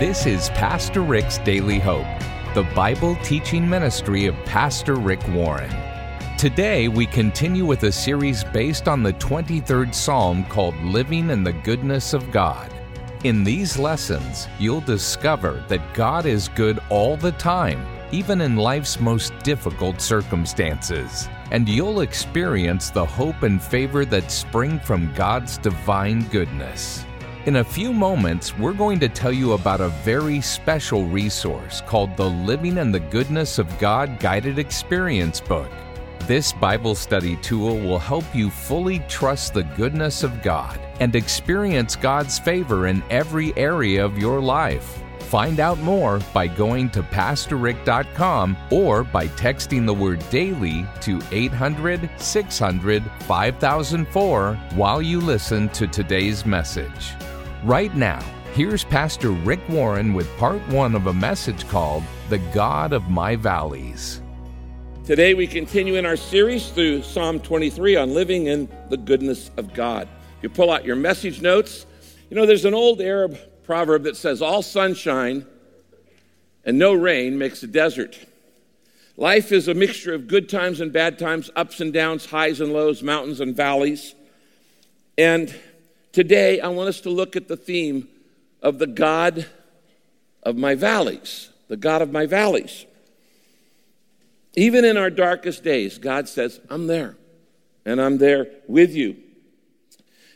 This is Pastor Rick's Daily Hope, the Bible teaching ministry of Pastor Rick Warren. Today, we continue with a series based on the 23rd Psalm called Living in the Goodness of God. In these lessons, you'll discover that God is good all the time, even in life's most difficult circumstances. And you'll experience the hope and favor that spring from God's divine goodness. In a few moments, we're going to tell you about a very special resource called the Living in the Goodness of God Guided Experience Book. This Bible study tool will help you fully trust the goodness of God and experience God's favor in every area of your life. Find out more by going to PastorRick.com or by texting the word daily to 800 600 5004 while you listen to today's message. Right now, here's Pastor Rick Warren with part one of a message called The God of My Valleys. Today, we continue in our series through Psalm 23 on living in the goodness of God. You pull out your message notes. You know, there's an old Arab proverb that says, All sunshine and no rain makes a desert. Life is a mixture of good times and bad times, ups and downs, highs and lows, mountains and valleys. And Today, I want us to look at the theme of the God of my valleys, the God of my valleys. Even in our darkest days, God says, I'm there, and I'm there with you.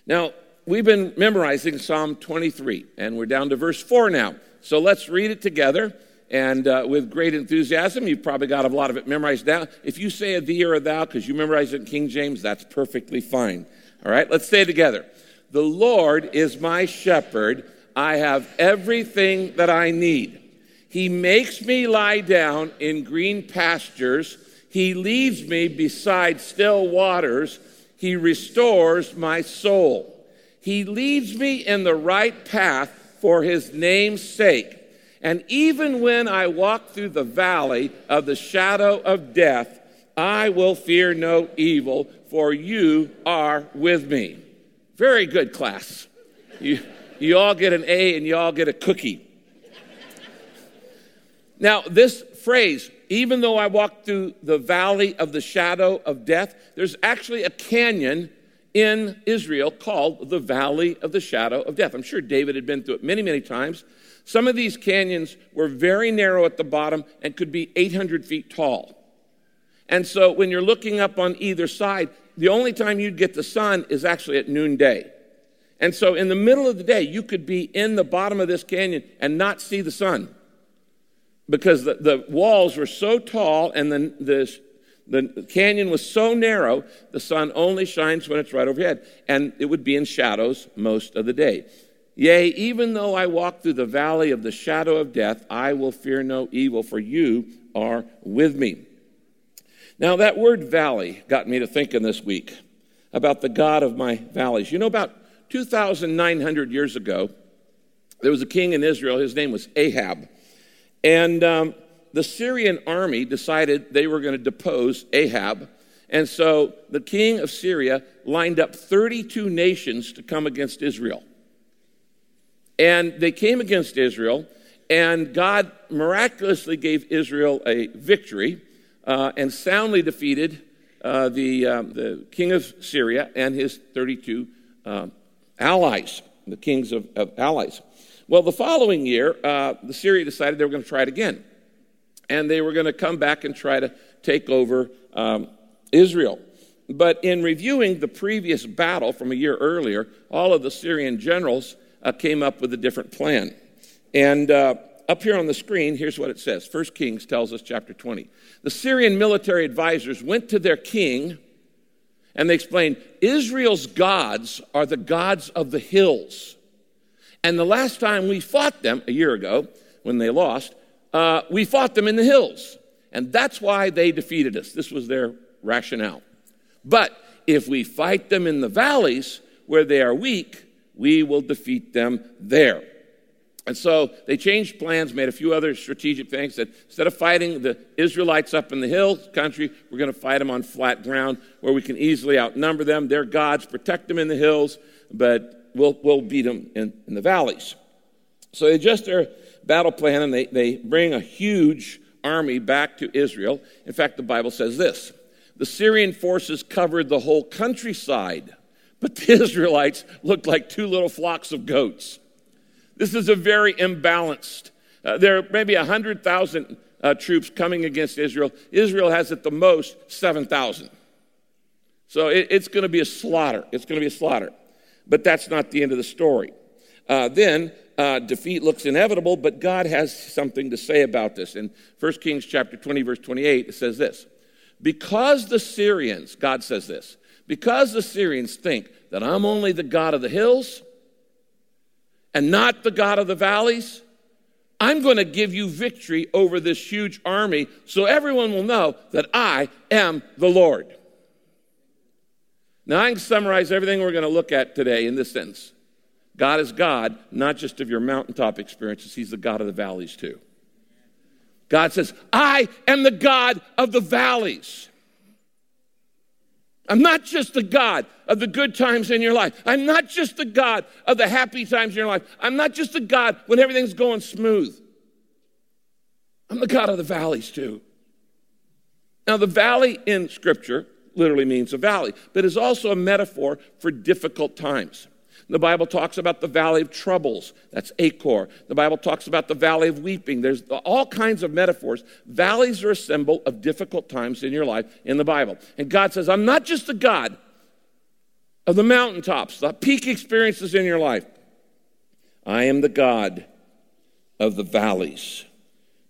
Now, we've been memorizing Psalm 23, and we're down to verse 4 now. So let's read it together. And uh, with great enthusiasm, you've probably got a lot of it memorized down. If you say a thee or a thou because you memorize it in King James, that's perfectly fine. All right, let's say it together. The Lord is my shepherd. I have everything that I need. He makes me lie down in green pastures. He leads me beside still waters. He restores my soul. He leads me in the right path for his name's sake. And even when I walk through the valley of the shadow of death, I will fear no evil, for you are with me. Very good class. You, you all get an A and you all get a cookie. Now, this phrase, even though I walk through the valley of the shadow of death, there's actually a canyon in Israel called the Valley of the Shadow of Death. I'm sure David had been through it many, many times. Some of these canyons were very narrow at the bottom and could be 800 feet tall. And so when you're looking up on either side, the only time you'd get the sun is actually at noonday. And so in the middle of the day, you could be in the bottom of this canyon and not see the sun because the, the walls were so tall and the, the, the canyon was so narrow, the sun only shines when it's right overhead. And it would be in shadows most of the day. Yea, even though I walk through the valley of the shadow of death, I will fear no evil, for you are with me. Now, that word valley got me to thinking this week about the God of my valleys. You know, about 2,900 years ago, there was a king in Israel. His name was Ahab. And um, the Syrian army decided they were going to depose Ahab. And so the king of Syria lined up 32 nations to come against Israel. And they came against Israel, and God miraculously gave Israel a victory uh, and soundly defeated uh, the, um, the king of Syria and his 32 um, allies, the kings of, of, allies. Well, the following year, uh, the Syria decided they were going to try it again. And they were going to come back and try to take over um, Israel. But in reviewing the previous battle from a year earlier, all of the Syrian generals uh, came up with a different plan. And uh, up here on the screen, here's what it says. First Kings tells us, chapter 20. The Syrian military advisors went to their king and they explained Israel's gods are the gods of the hills. And the last time we fought them, a year ago, when they lost, uh, we fought them in the hills. And that's why they defeated us. This was their rationale. But if we fight them in the valleys where they are weak, we will defeat them there. And so they changed plans, made a few other strategic things. That instead of fighting the Israelites up in the hill country, we're going to fight them on flat ground where we can easily outnumber them. Their gods protect them in the hills, but we'll, we'll beat them in, in the valleys. So they adjust their battle plan and they, they bring a huge army back to Israel. In fact, the Bible says this the Syrian forces covered the whole countryside, but the Israelites looked like two little flocks of goats. This is a very imbalanced. Uh, there are maybe 100,000 uh, troops coming against Israel. Israel has at the most 7,000. So it, it's going to be a slaughter. It's going to be a slaughter. But that's not the end of the story. Uh, then uh, defeat looks inevitable, but God has something to say about this. In 1 Kings chapter 20, verse 28, it says this Because the Syrians, God says this, because the Syrians think that I'm only the God of the hills and not the God of the valleys, I'm going to give you victory over this huge army so everyone will know that I am the Lord. Now, I can summarize everything we're going to look at today in this sentence God is God, not just of your mountaintop experiences, He's the God of the valleys too. God says, I am the God of the valleys. I'm not just the God of the good times in your life. I'm not just the God of the happy times in your life. I'm not just the God when everything's going smooth. I'm the God of the valleys too. Now, the valley in Scripture literally means a valley, but is also a metaphor for difficult times. The Bible talks about the valley of troubles. That's Achor. The Bible talks about the valley of weeping. There's all kinds of metaphors. Valleys are a symbol of difficult times in your life in the Bible. And God says, I'm not just the God of the mountaintops, the peak experiences in your life. I am the God of the valleys.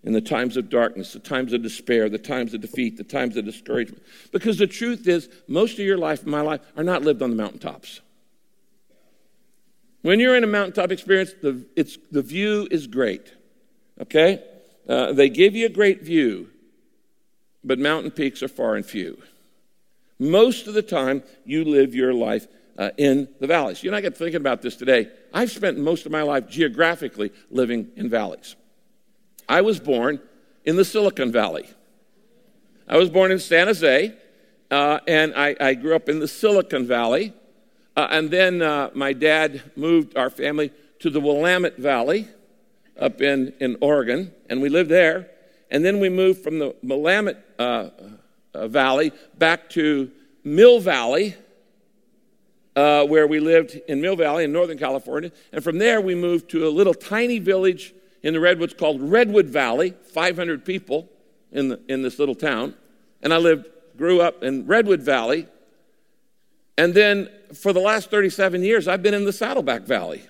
In the times of darkness, the times of despair, the times of defeat, the times of discouragement. Because the truth is, most of your life and my life are not lived on the mountaintops. When you're in a mountaintop experience, the, it's, the view is great. Okay? Uh, they give you a great view, but mountain peaks are far and few. Most of the time, you live your life uh, in the valleys. You know, I get thinking about this today. I've spent most of my life geographically living in valleys. I was born in the Silicon Valley. I was born in San Jose, uh, and I, I grew up in the Silicon Valley. Uh, and then uh, my dad moved our family to the Willamette Valley up in, in Oregon, and we lived there. And then we moved from the Willamette uh, uh Valley back to Mill Valley, uh, where we lived in Mill Valley in Northern California. And from there, we moved to a little tiny village in the Redwoods called Redwood Valley, 500 people in, the, in this little town. And I lived, grew up in Redwood Valley and then for the last 37 years, I've been in the Saddleback Valley.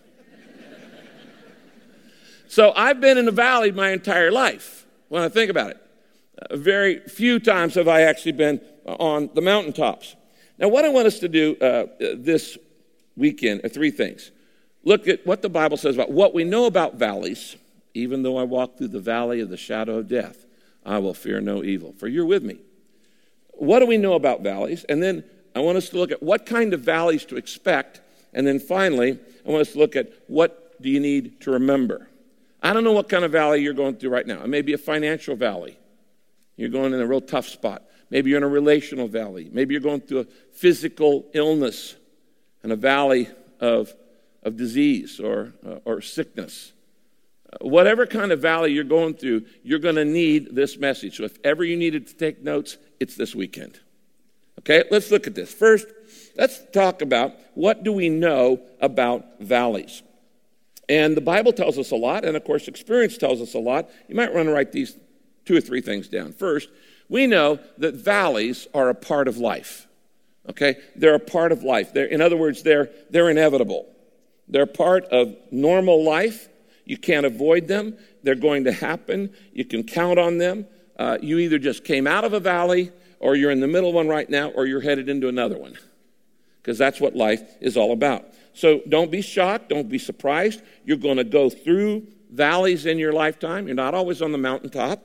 so I've been in the valley my entire life when I think about it. Uh, very few times have I actually been on the mountaintops. Now, what I want us to do uh, this weekend are three things. Look at what the Bible says about what we know about valleys. Even though I walk through the valley of the shadow of death, I will fear no evil, for you're with me. What do we know about valleys? And then I want us to look at what kind of valleys to expect. And then finally, I want us to look at what do you need to remember. I don't know what kind of valley you're going through right now. It may be a financial valley. You're going in a real tough spot. Maybe you're in a relational valley. Maybe you're going through a physical illness and a valley of, of disease or, uh, or sickness. Uh, whatever kind of valley you're going through, you're going to need this message. So if ever you needed to take notes, it's this weekend. Okay, let's look at this. First, let's talk about what do we know about valleys. And the Bible tells us a lot, and of course, experience tells us a lot. You might want to write these two or three things down. First, we know that valleys are a part of life. Okay? They're a part of life. They're, in other words, they're, they're inevitable. They're part of normal life. You can't avoid them. They're going to happen. You can count on them. Uh, you either just came out of a valley or you're in the middle of one right now, or you're headed into another one. Because that's what life is all about. So don't be shocked, don't be surprised. You're going to go through valleys in your lifetime. You're not always on the mountaintop.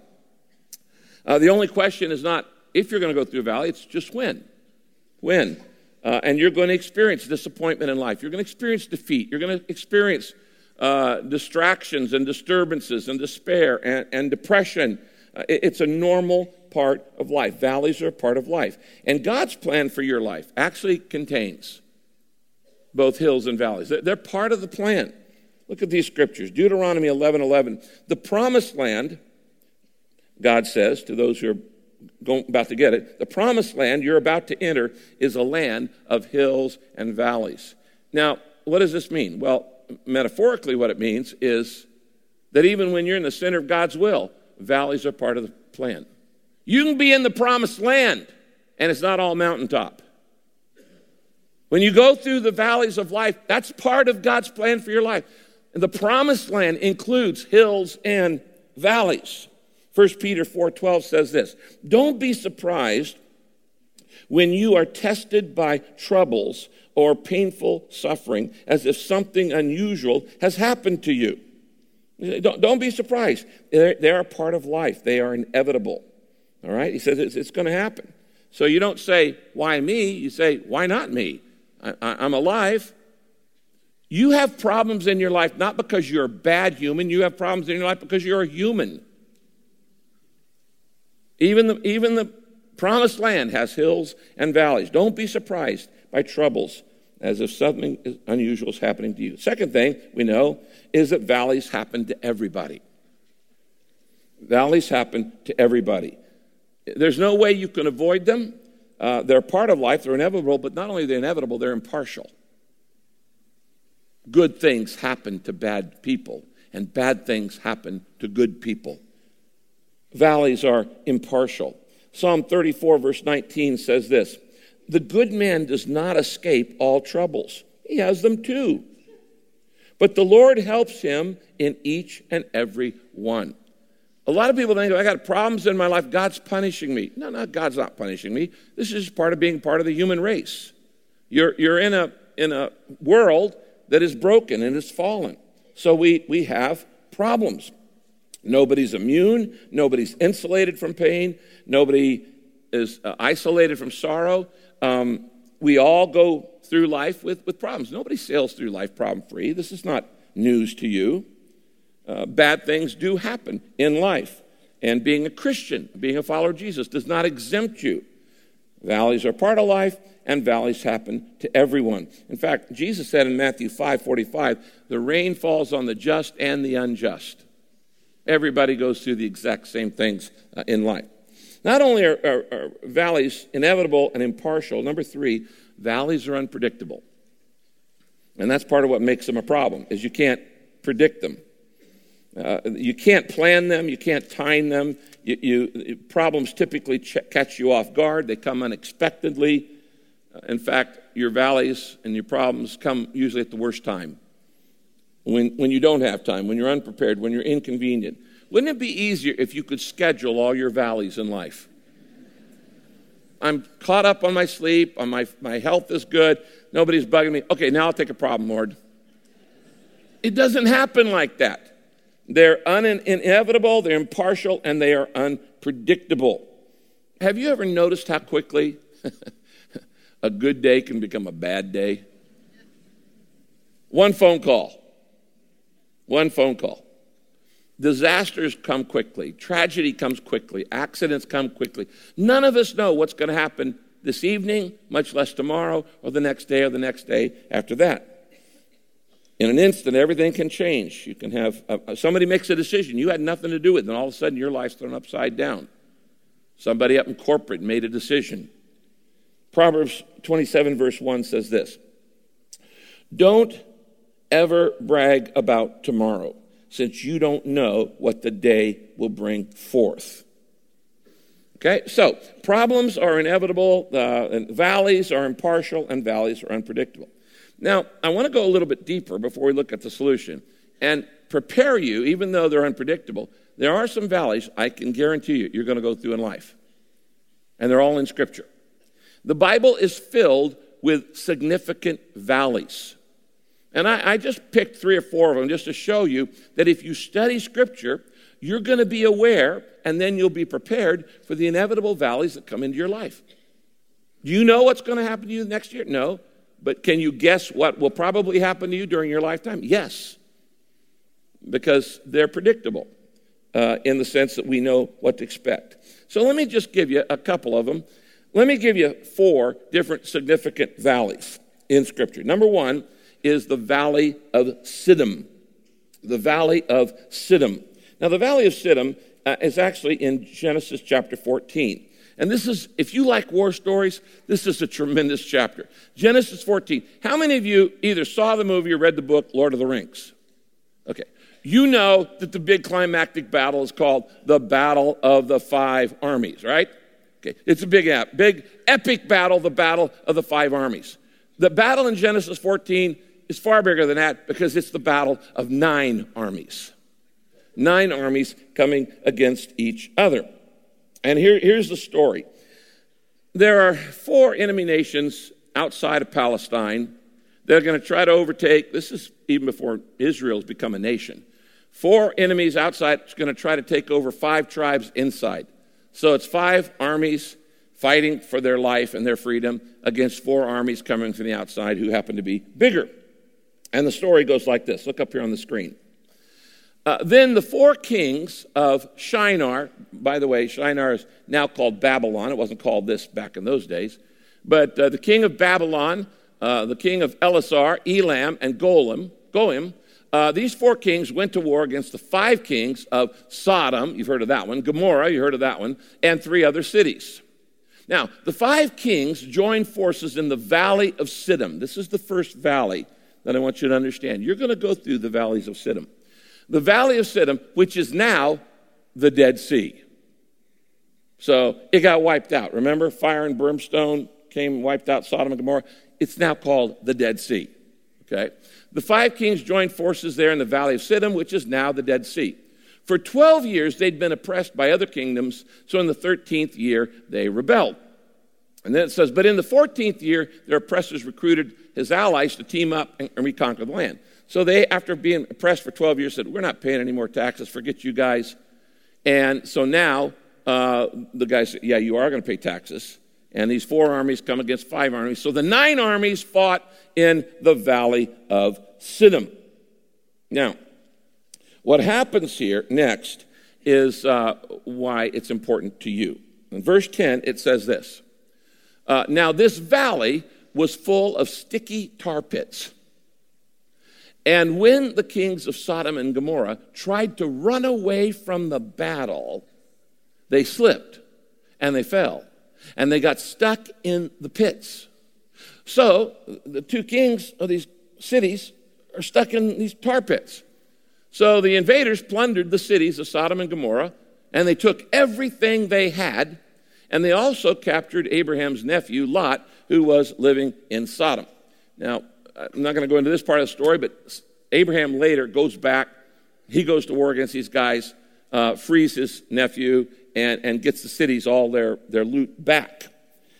Uh, the only question is not if you're going to go through a valley, it's just when. When. Uh, and you're going to experience disappointment in life. You're going to experience defeat. You're going to experience uh, distractions and disturbances and despair and, and depression. Uh, it, it's a normal part of life. Valleys are a part of life. And God's plan for your life actually contains both hills and valleys. They're part of the plan. Look at these scriptures Deuteronomy 11 11. The promised land, God says to those who are going, about to get it, the promised land you're about to enter is a land of hills and valleys. Now, what does this mean? Well, metaphorically, what it means is that even when you're in the center of God's will, valleys are part of the plan. You can be in the promised land, and it's not all mountaintop. When you go through the valleys of life, that's part of God's plan for your life. And the promised land includes hills and valleys. 1 Peter 4:12 says this, "Don't be surprised when you are tested by troubles or painful suffering as if something unusual has happened to you." Don't, don't be surprised. They're, they're, a part of life. They are inevitable. All right? He says it's, it's going to happen. So you don't say, why me? You say, why not me? I, I'm alive. You have problems in your life not because you're a bad human, you have problems in your life because you're a human. Even the, even the promised land has hills and valleys. Don't be surprised by troubles as if something unusual is happening to you. Second thing we know is that valleys happen to everybody. Valleys happen to everybody. There's no way you can avoid them. Uh, they're part of life, they're inevitable, but not only are they inevitable, they're impartial good things happen to bad people, and bad things happen to good people. Valleys are impartial. Psalm 34, verse 19 says this The good man does not escape all troubles, he has them too. But the Lord helps him in each and every one. A lot of people think, I got problems in my life, God's punishing me. No, no, God's not punishing me. This is part of being part of the human race. You're, you're in, a, in a world that is broken and is fallen. So we, we have problems. Nobody's immune, nobody's insulated from pain, nobody is uh, isolated from sorrow. Um, we all go through life with, with problems. Nobody sails through life problem free. This is not news to you. Uh, bad things do happen in life. And being a Christian, being a follower of Jesus, does not exempt you. Valleys are part of life, and valleys happen to everyone. In fact, Jesus said in Matthew 5 45, the rain falls on the just and the unjust. Everybody goes through the exact same things uh, in life. Not only are, are, are valleys inevitable and impartial, number three, valleys are unpredictable. And that's part of what makes them a problem, is you can't predict them. Uh, you can't plan them, you can't time them. You, you problems typically ch- catch you off guard, they come unexpectedly. In fact, your valleys and your problems come usually at the worst time. When, when you don't have time, when you're unprepared, when you're inconvenient. Wouldn't it be easier if you could schedule all your valleys in life? I'm caught up on my sleep, on my, my health is good, nobody's bugging me. Okay, now I'll take a problem, Lord. It doesn't happen like that. They're un- inevitable, they're impartial, and they are unpredictable. Have you ever noticed how quickly a good day can become a bad day. One phone call. One phone call. Disasters come quickly. Tragedy comes quickly. Accidents come quickly. None of us know what's going to happen this evening, much less tomorrow, or the next day, or the next day after that. In an instant, everything can change. You can have uh, somebody makes a decision you had nothing to do with, it, and all of a sudden your life's thrown upside down. Somebody up in corporate made a decision. Proverbs 27, verse 1 says this Don't ever brag about tomorrow, since you don't know what the day will bring forth. Okay, so problems are inevitable, uh, and valleys are impartial, and valleys are unpredictable. Now, I want to go a little bit deeper before we look at the solution and prepare you, even though they're unpredictable. There are some valleys I can guarantee you you're going to go through in life, and they're all in Scripture. The Bible is filled with significant valleys. And I, I, just picked three or four of them just to show you that if you study Scripture, you're going to be aware and then you'll be prepared for the inevitable valleys that come into your life. Do you know what's going to happen to you next year? No. But can you guess what will probably happen to you during your lifetime? Yes. Because they're predictable uh, in the sense that we know what to expect. So let me just give you a couple of them let me give you four different significant valleys in Scripture. Number one is the valley of Siddim. the Valley of Siddim. Now, the Valley of Siddim uh, is actually in Genesis chapter 14. And this is, if you like war stories, this is a tremendous chapter. Genesis 14. How many of you either saw the movie or read the book, Lord of the Rings? Okay. You know that the big climactic battle is called the Battle of the Five Armies, right? Okay. It's a big, big, epic battle, the Battle of the Five Armies. The battle in Genesis 14 is far bigger than that because it's the battle of nine armies. Nine armies coming against each other. And here, here's the story there are four enemy nations outside of Palestine that are going to try to overtake, this is even before Israel's become a nation. Four enemies outside is going to try to take over five tribes inside. So it's five armies fighting for their life and their freedom against four armies coming from the outside who happen to be bigger. And the story goes like this look up here on the screen. Uh, then the four kings of Shinar, by the way, Shinar is now called Babylon. It wasn't called this back in those days. But uh, the king of Babylon, uh, the king of Elasar, Elam, and Golem, Goim, uh, these four kings went to war against the five kings of Sodom, you've heard of that one, Gomorrah, you heard of that one, and three other cities. Now, the five kings joined forces in the valley of Siddim. This is the first valley that I want you to understand. You're going to go through the valleys of Siddim. The valley of Siddim, which is now the Dead Sea. So it got wiped out. Remember, fire and brimstone came and wiped out Sodom and Gomorrah. It's now called the Dead Sea. Okay? The five kings joined forces there in the valley of Siddim, which is now the Dead Sea. For 12 years, they'd been oppressed by other kingdoms, so in the 13th year, they rebelled. And then it says, But in the 14th year, their oppressors recruited his allies to team up and reconquer the land. So they, after being oppressed for 12 years, said, We're not paying any more taxes, forget you guys. And so now uh, the guys said, Yeah, you are going to pay taxes. And these four armies come against five armies. So the nine armies fought in the valley of Siddim. Now, what happens here next is uh, why it's important to you. In verse 10, it says this uh, Now, this valley was full of sticky tar pits. And when the kings of Sodom and Gomorrah tried to run away from the battle, they slipped and they fell and they got stuck in the pits. So the two kings of these cities are stuck in these tar pits. So the invaders plundered the cities of Sodom and Gomorrah, and they took everything they had, and they also captured Abraham's nephew, Lot, who was living in Sodom. Now, I'm not going to go into this part of the story, but Abraham later goes back. He goes to war against these guys, uh, frees his nephew, and, and gets the cities all their, their loot back.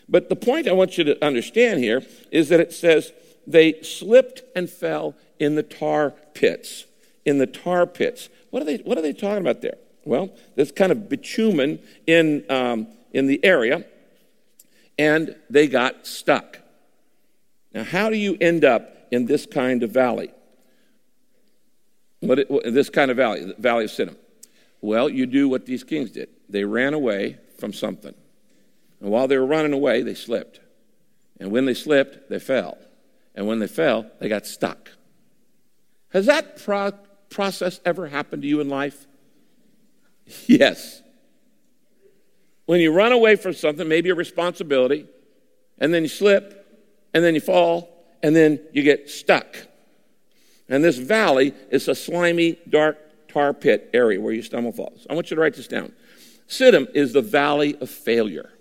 But the point I want you to understand here is that it says they slipped and fell in the tar pits. In the tar pits. What are they, what are they talking about there? Well, there's kind of bitumen in, um, in the area, and they got stuck. Now, how do you end up in this kind of valley? What, this kind of valley, the valley of Siddim? Well, you do what these kings did. They ran away from something. And while they were running away, they slipped. And when they slipped, they fell. And when they fell, they got stuck. Has that pro- process ever happened to you in life? Yes. When you run away from something, maybe a responsibility, and then you slip, and then you fall, and then you get stuck. And this valley is a slimy, dark tar pit area where you stumble falls. I want you to write this down. Siddim is the valley of failure.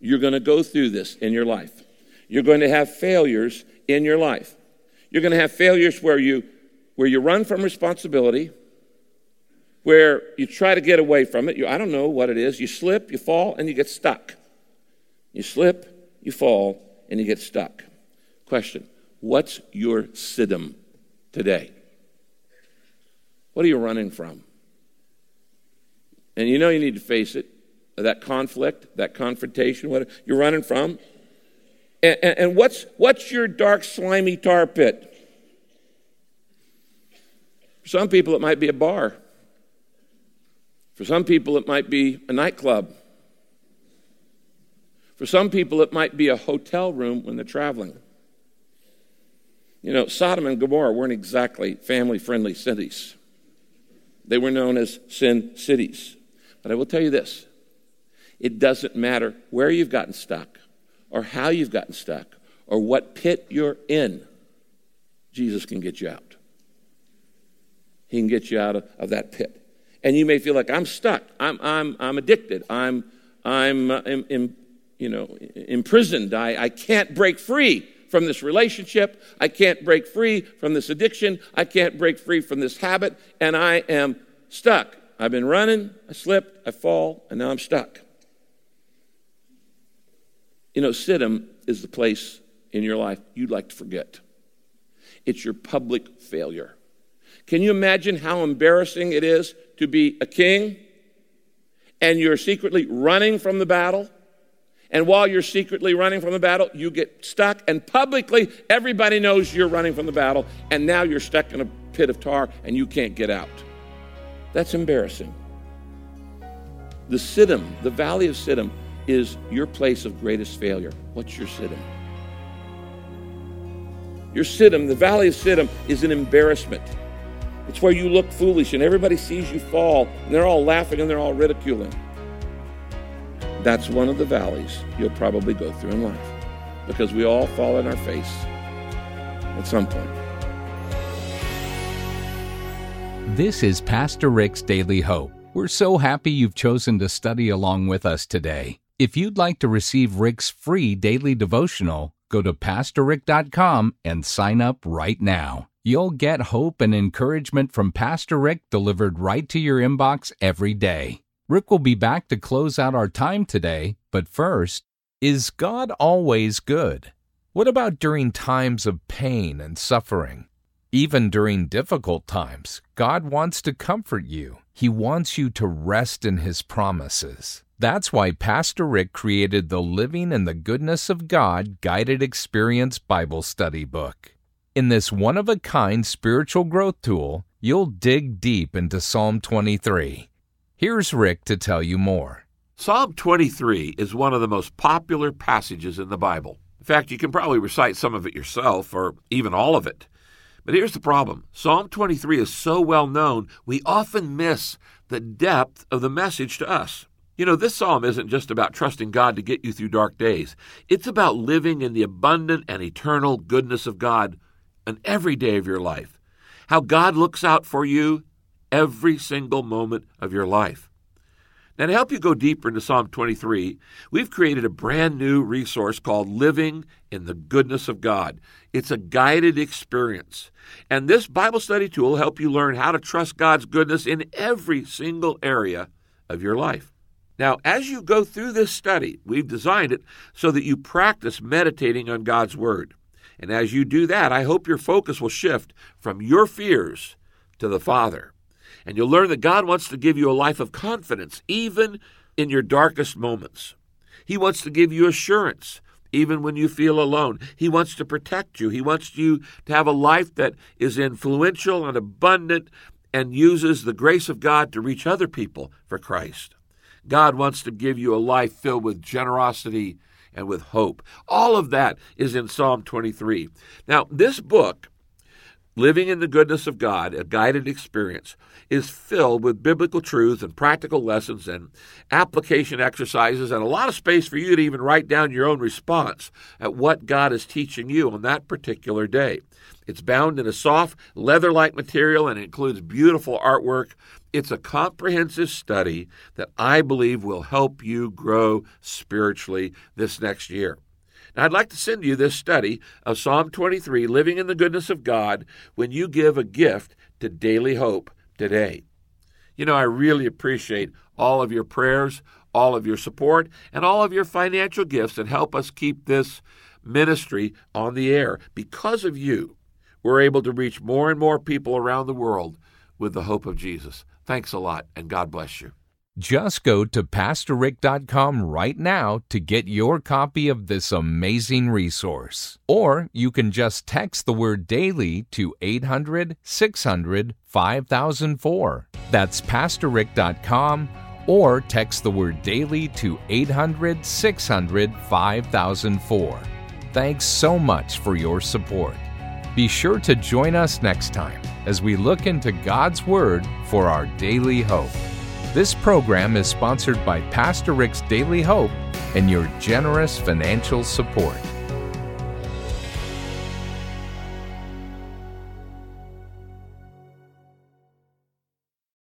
You're going to go through this in your life. You're going to have failures in your life. You're going to have failures where you where you run from responsibility, where you try to get away from it. You, I don't know what it is. You slip, you fall, and you get stuck. You slip, you fall, and you get stuck. Question What's your siddim today? What are you running from? And you know you need to face it that conflict, that confrontation, what you're running from. And, and, and what's, what's your dark, slimy tar pit? For some people, it might be a bar. For some people, it might be a nightclub. For some people, it might be a hotel room when they're traveling. You know, Sodom and Gomorrah weren't exactly family friendly cities, they were known as sin cities. But I will tell you this it doesn't matter where you've gotten stuck, or how you've gotten stuck, or what pit you're in, Jesus can get you out. He can get you out of, of that pit. And you may feel like I'm stuck. I'm, I'm, I'm addicted. I'm, I'm, uh, in, in, you know, imprisoned. I, I can't break free from this relationship. I can't break free from this addiction. I can't break free from this habit. And I am stuck. I've been running. I slipped. I fall. And now I'm stuck. You know, Siddim is the place in your life you'd like to forget. It's your public failure. Can you imagine how embarrassing it is to be a king and you're secretly running from the battle? And while you're secretly running from the battle, you get stuck, and publicly, everybody knows you're running from the battle, and now you're stuck in a pit of tar and you can't get out. That's embarrassing. The Siddim, the valley of Siddim, is your place of greatest failure. What's your Siddim? Your Siddim, the valley of Siddim, is an embarrassment. It's where you look foolish and everybody sees you fall and they're all laughing and they're all ridiculing. That's one of the valleys you'll probably go through in life because we all fall on our face at some point. This is Pastor Rick's Daily Hope. We're so happy you've chosen to study along with us today. If you'd like to receive Rick's free daily devotional, go to PastorRick.com and sign up right now. You'll get hope and encouragement from Pastor Rick delivered right to your inbox every day. Rick will be back to close out our time today, but first, is God always good? What about during times of pain and suffering? Even during difficult times, God wants to comfort you. He wants you to rest in His promises. That's why Pastor Rick created the Living in the Goodness of God Guided Experience Bible Study book. In this one of a kind spiritual growth tool, you'll dig deep into Psalm 23. Here's Rick to tell you more. Psalm 23 is one of the most popular passages in the Bible. In fact, you can probably recite some of it yourself or even all of it. But here's the problem Psalm 23 is so well known, we often miss the depth of the message to us. You know, this psalm isn't just about trusting God to get you through dark days. It's about living in the abundant and eternal goodness of God and every day of your life. How God looks out for you every single moment of your life. Now, to help you go deeper into Psalm 23, we've created a brand new resource called Living in the Goodness of God. It's a guided experience. And this Bible study tool will help you learn how to trust God's goodness in every single area of your life. Now, as you go through this study, we've designed it so that you practice meditating on God's Word. And as you do that, I hope your focus will shift from your fears to the Father. And you'll learn that God wants to give you a life of confidence, even in your darkest moments. He wants to give you assurance, even when you feel alone. He wants to protect you. He wants you to have a life that is influential and abundant and uses the grace of God to reach other people for Christ. God wants to give you a life filled with generosity and with hope. All of that is in Psalm 23. Now, this book, Living in the Goodness of God, a guided experience, is filled with biblical truths and practical lessons and application exercises and a lot of space for you to even write down your own response at what God is teaching you on that particular day. It's bound in a soft, leather like material and includes beautiful artwork it's a comprehensive study that I believe will help you grow spiritually this next year. Now, I'd like to send you this study of Psalm 23, Living in the Goodness of God, when you give a gift to Daily Hope today. You know, I really appreciate all of your prayers, all of your support, and all of your financial gifts that help us keep this ministry on the air. Because of you, we're able to reach more and more people around the world with the hope of Jesus. Thanks a lot, and God bless you. Just go to PastorRick.com right now to get your copy of this amazing resource. Or you can just text the word daily to 800 600 5004. That's PastorRick.com or text the word daily to 800 600 5004. Thanks so much for your support. Be sure to join us next time as we look into God's Word for our daily hope. This program is sponsored by Pastor Rick's Daily Hope and your generous financial support.